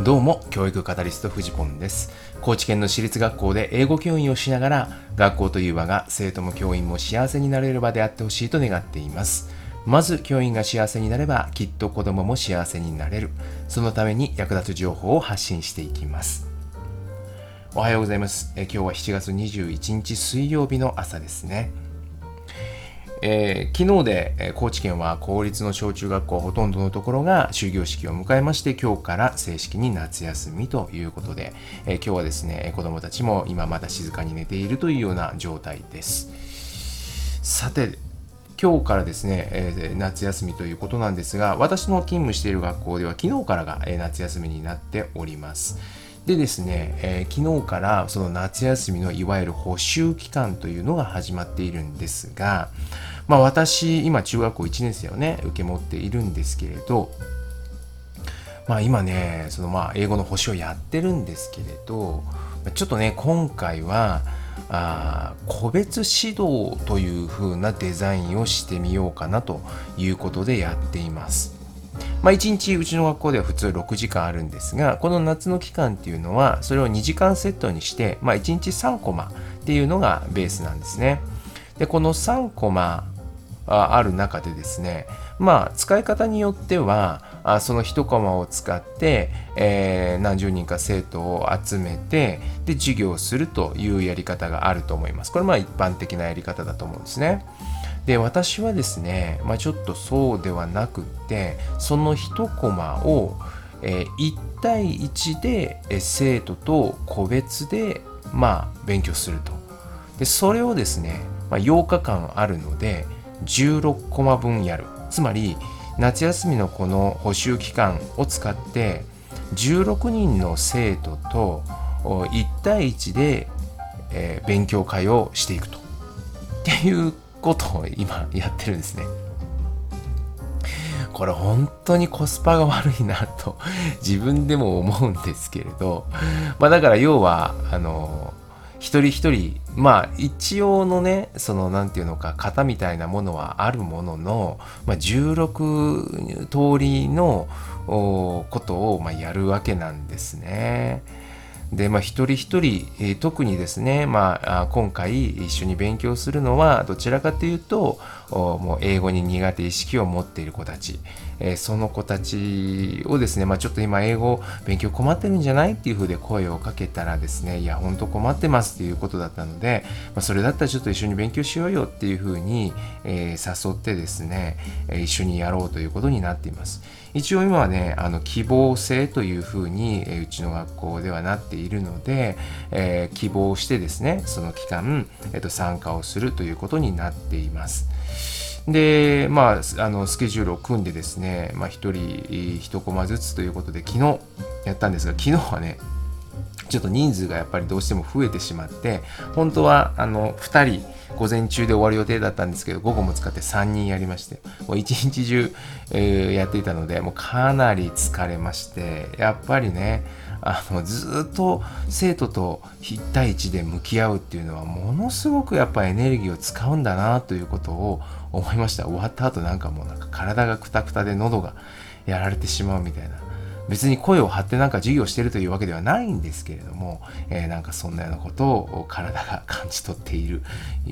どうも、教育カタリストフジポンです。高知県の私立学校で英語教員をしながら、学校という場が生徒も教員も幸せになれる場であってほしいと願っています。まず、教員が幸せになれば、きっと子供も幸せになれる。そのために役立つ情報を発信していきます。おはようございます。え今日は7月21日水曜日の朝ですね。えー、昨日で、え、高知県は公立の小中学校ほとんどのところが終業式を迎えまして今日から正式に夏休みということで、えー、今日はですね子どもたちも今まだ静かに寝ているというような状態です。さて今日からですね、えー、夏休みということなんですが私の勤務している学校では昨日からが、え、夏休みになっております。でですね、えー、昨日からその夏休みのいわゆる補習期間というのが始まっているんですが、まあ私、今中学校1年生をね、受け持っているんですけれど、まあ今ね、そのまあ英語の補習をやってるんですけれど、ちょっとね、今回は、あ個別指導という風なデザインをしてみようかなということでやっています。まあ、1日うちの学校では普通6時間あるんですがこの夏の期間っていうのはそれを2時間セットにして、まあ、1日3コマっていうのがベースなんですね。でこの3コマある中でですねまあ使い方によってはあその1コマを使って、えー、何十人か生徒を集めてで授業をするというやり方があると思います。これまあ一般的なやり方だと思うんですね。で私はですね、まあ、ちょっとそうではなくってその1コマを、え、1対1で、え生徒と個別でまあ勉強すると。でそれをですね、まあ、8日間あるので16コマ分やる。つまり夏休みのこの補習期間を使って16人の生徒と1対1で、え、勉強会をしていくと。っていうことを今やってるんですね。これ本当にコスパが悪いなと 自分でも思うんですけれど、まあだから要は、あの、一人一人、まあ一応のね、そのなんていうのか、型みたいなものはあるものの、まあ、16通りのことをまやるわけなんですね。で、まあ、一人一人、特にですね、まあ、今回一緒に勉強するのはどちらかというともう英語に苦手意識を持っている子たち、えー、その子たちをですね、まあ、ちょっと今英語勉強困ってるんじゃないっていうふうで声をかけたらですねいや本当困ってますっていうことだったので、まあ、それだったらちょっと一緒に勉強しようよっていうふうに、えー、誘ってですねえ一緒にやろうということになっています。一応今はねあの希望制というふうに、えうちの学校ではなっているので、えー、希望してですねその期間、えー、と参加をするということになっています。で、まあ、あのスケジュールを組んでですね、まあ、1人1コマずつということで昨日やったんですが昨日はねちょっと人数がやっぱりどうしても増えてしまって本当はあの2人午前中で終わる予定だったんですけど午後も使って3人やりましてもう一日中、えー、やっていたのでもうかなり疲れましてやっぱりねあのずっと生徒と1対1で向き合うっていうのはものすごくやっぱエネルギーを使うんだなということを思いました終わった後なんかもうなんか体がクタクタで喉がやられてしまうみたいな別に声を張ってなんか授業してるというわけではないんですけれども、えー、なんかそんなようなことを体が感じ取っていると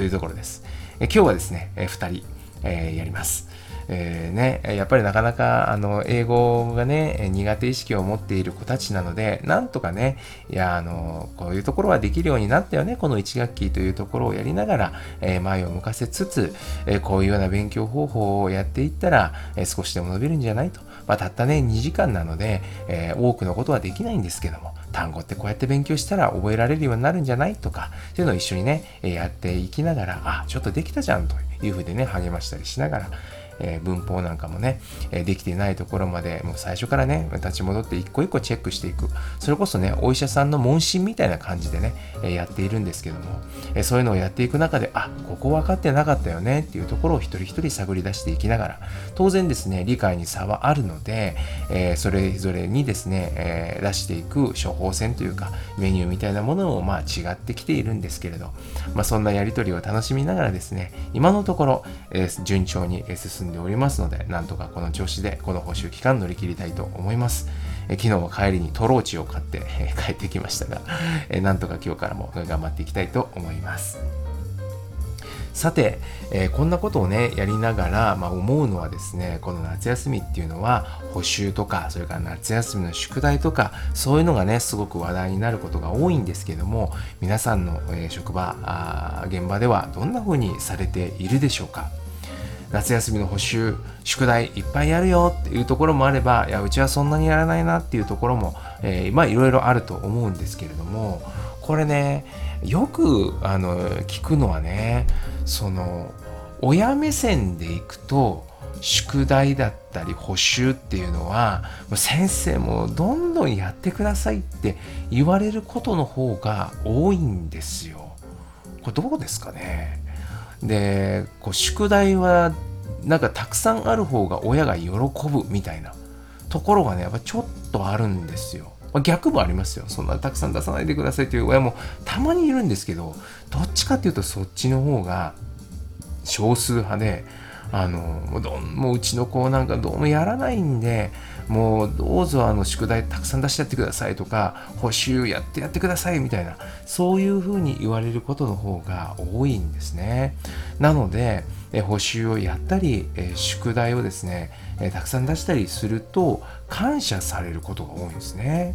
いうところです。えー、今日はですね、えー、2人、えー、やります。えー、ね、やっぱりなかなかあの英語がね苦手意識を持っている子たちなのでなんとかねいやあのこういうところはできるようになったよねこの1学期というところをやりながら、えー、前を向かせつつ、え、こういうような勉強方法をやっていったら、え少しでも伸びるんじゃないと、まあ、たったね2時間なので、え多くのことはできないんですけども単語ってこうやって勉強したら覚えられるようになるんじゃないとかっていうのを一緒にねやっていきながらあちょっとできたじゃんというふうでね励ましたりしながらえー、文法なんかもね、え、できていないところまでもう最初からね立ち戻って一個一個チェックしていく。それこそねお医者さんの問診みたいな感じでね、え、やっているんですけども、えそういうのをやっていく中であここ分かってなかったよねっていうところを一人一人探り出していきながら当然ですね理解に差はあるので、えそれぞれにですね、え出していく処方箋というかメニューみたいなものもまあ違ってきているんですけれど、まあ、そんなやり取りを楽しみながらですね今のところ、え順調に進ん進んでおりますのでなんとかこの調子でこの補修期間乗り切りたいと思います。え昨日は帰りにトローチを買って、え帰ってきましたが、えなんとか今日からも頑張っていきたいと思います。さて、えー、こんなことをねやりながら、まあ、思うのはですねこの夏休みっていうのは補習とかそれから夏休みの宿題とかそういうのがねすごく話題になることが多いんですけども皆さんの、えー、職場現場ではどんな風にされているでしょうか？夏休みの補習宿題いっぱいやるよっていうところもあればいやうちはそんなにやらないなっていうところも、えー、まあいろいろあると思うんですけれどもこれねよくあの聞くのはねその親目線でいくと宿題だったり補習っていうのは先生もどんどんやってくださいって言われることの方が多いんですよ。これどうですかね？でこう宿題はなんかたくさんある方が親が喜ぶみたいなところがねやっぱちょっとあるんですよ。まあ、逆もありますよ。そんなたくさん出さないでくださいという親もたまにいるんですけど、どっちかっていうとそっちの方が少数派で、あのもうどんもううちの子なんかどうもやらないんで、もうどうぞあの宿題たくさん出しちゃってくださいとか、補習やってやってくださいみたいな、そういうふうに言われることの方が多いんですね。なので、え補習をやったり、え宿題をですね、えたくさん出したりすると感謝されることが多いんですね。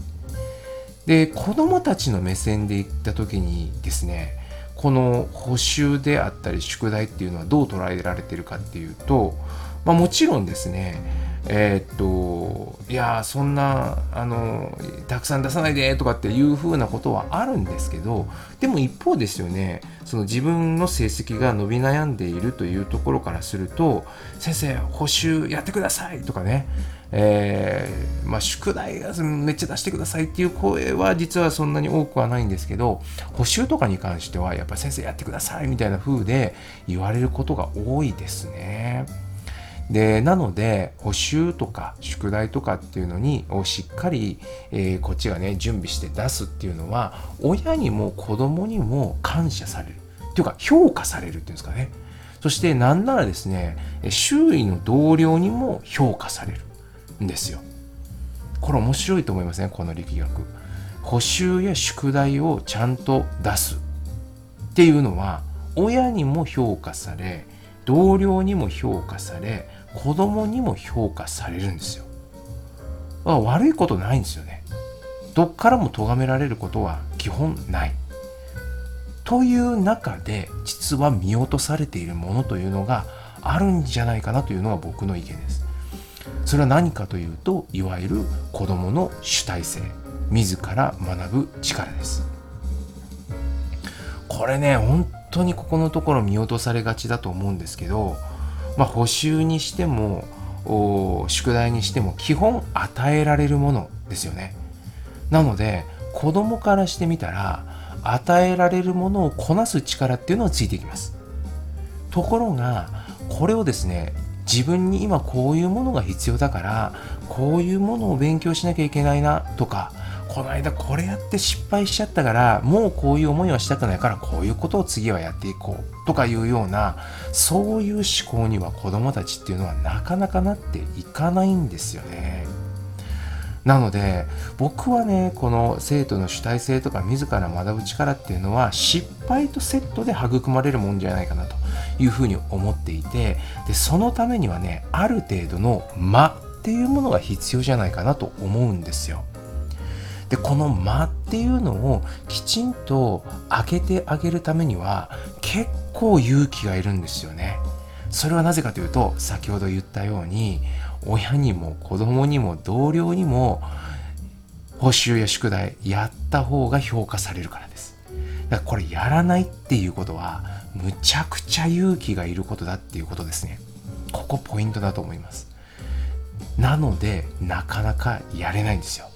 で子どもたちの目線で言った時にですねこの補習であったり宿題っていうのはどう捉えられてるかっていうと、まあ、もちろんですねえー、っといやそんなあのたくさん出さないでとかっていうふうなことはあるんですけどでも一方ですよねその自分の成績が伸び悩んでいるというところからすると先生補習やってくださいとかねえー、まあ、宿題がめっちゃ出してくださいっていう声は実はそんなに多くはないんですけど補習とかに関してはやっぱ先生やってくださいみたいな風で言われることが多いですね。でなので補習とか宿題とかっていうのにをしっかり、えー、こっちがね準備して出すっていうのは親にも子供にも感謝される。っていうか評価されるっていうんですかね。そしてなんならですね周囲の同僚にも評価されるんですよ。これ面白いと思いますねこの力学。補習や宿題をちゃんと出すっていうのは親にも評価され同僚にも評価され子供にも評価されるんですよ。悪いことないんですよね。どっからも咎められることは基本ない。という中で実は見落とされているものというのがあるんじゃないかなというのが僕の意見です。それは何かというといわゆる子供の主体性自ら学ぶ力です。これね本当にここのところ見落とされがちだと思うんですけど、まあ、補習にしても宿題にしても基本与えられるものですよね。なので子供からしてみたら与えられるものをこなす力っていうのはついてきます。ところがこれをですね自分に今こういうものが必要だからこういうものを勉強しなきゃいけないなとかこの間これやって失敗しちゃったからもうこういう思いはしたくないからこういうことを次はやっていこうとかいうようなそういう思考には子供たちっていうのはなかなかなっていかないんですよね。なので僕はねこの生徒の主体性とか自ら学ぶ力っていうのは失敗とセットで育まれるもんじゃないかなというふうに思っていてでそのためにはねある程度の間っていうものが必要じゃないかなと思うんですよ。でこの間っていうのをきちんと開けてあげるためには結構勇気がいるんですよね。それはなぜかというと先ほど言ったように親にも子供にも同僚にも報酬や宿題やった方が評価されるからです。だからこれやらないっていうことはむちゃくちゃ勇気がいることだっていうことですね。ここポイントだと思います。なのでなかなかやれないんですよ。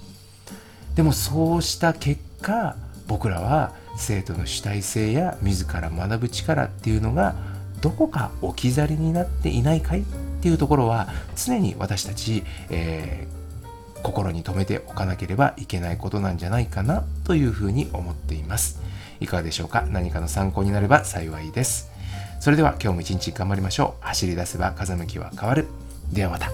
でもそうした結果僕らは生徒の主体性や自ら学ぶ力っていうのがどこか置き去りになっていないかいっていうところは常に私たち、えー、心に留めておかなければいけないことなんじゃないかなというふうに思っています。いかがでしょうか？何かの参考になれば幸いです。それでは今日も一日頑張りましょう。走り出せば風向きは変わる。ではまた。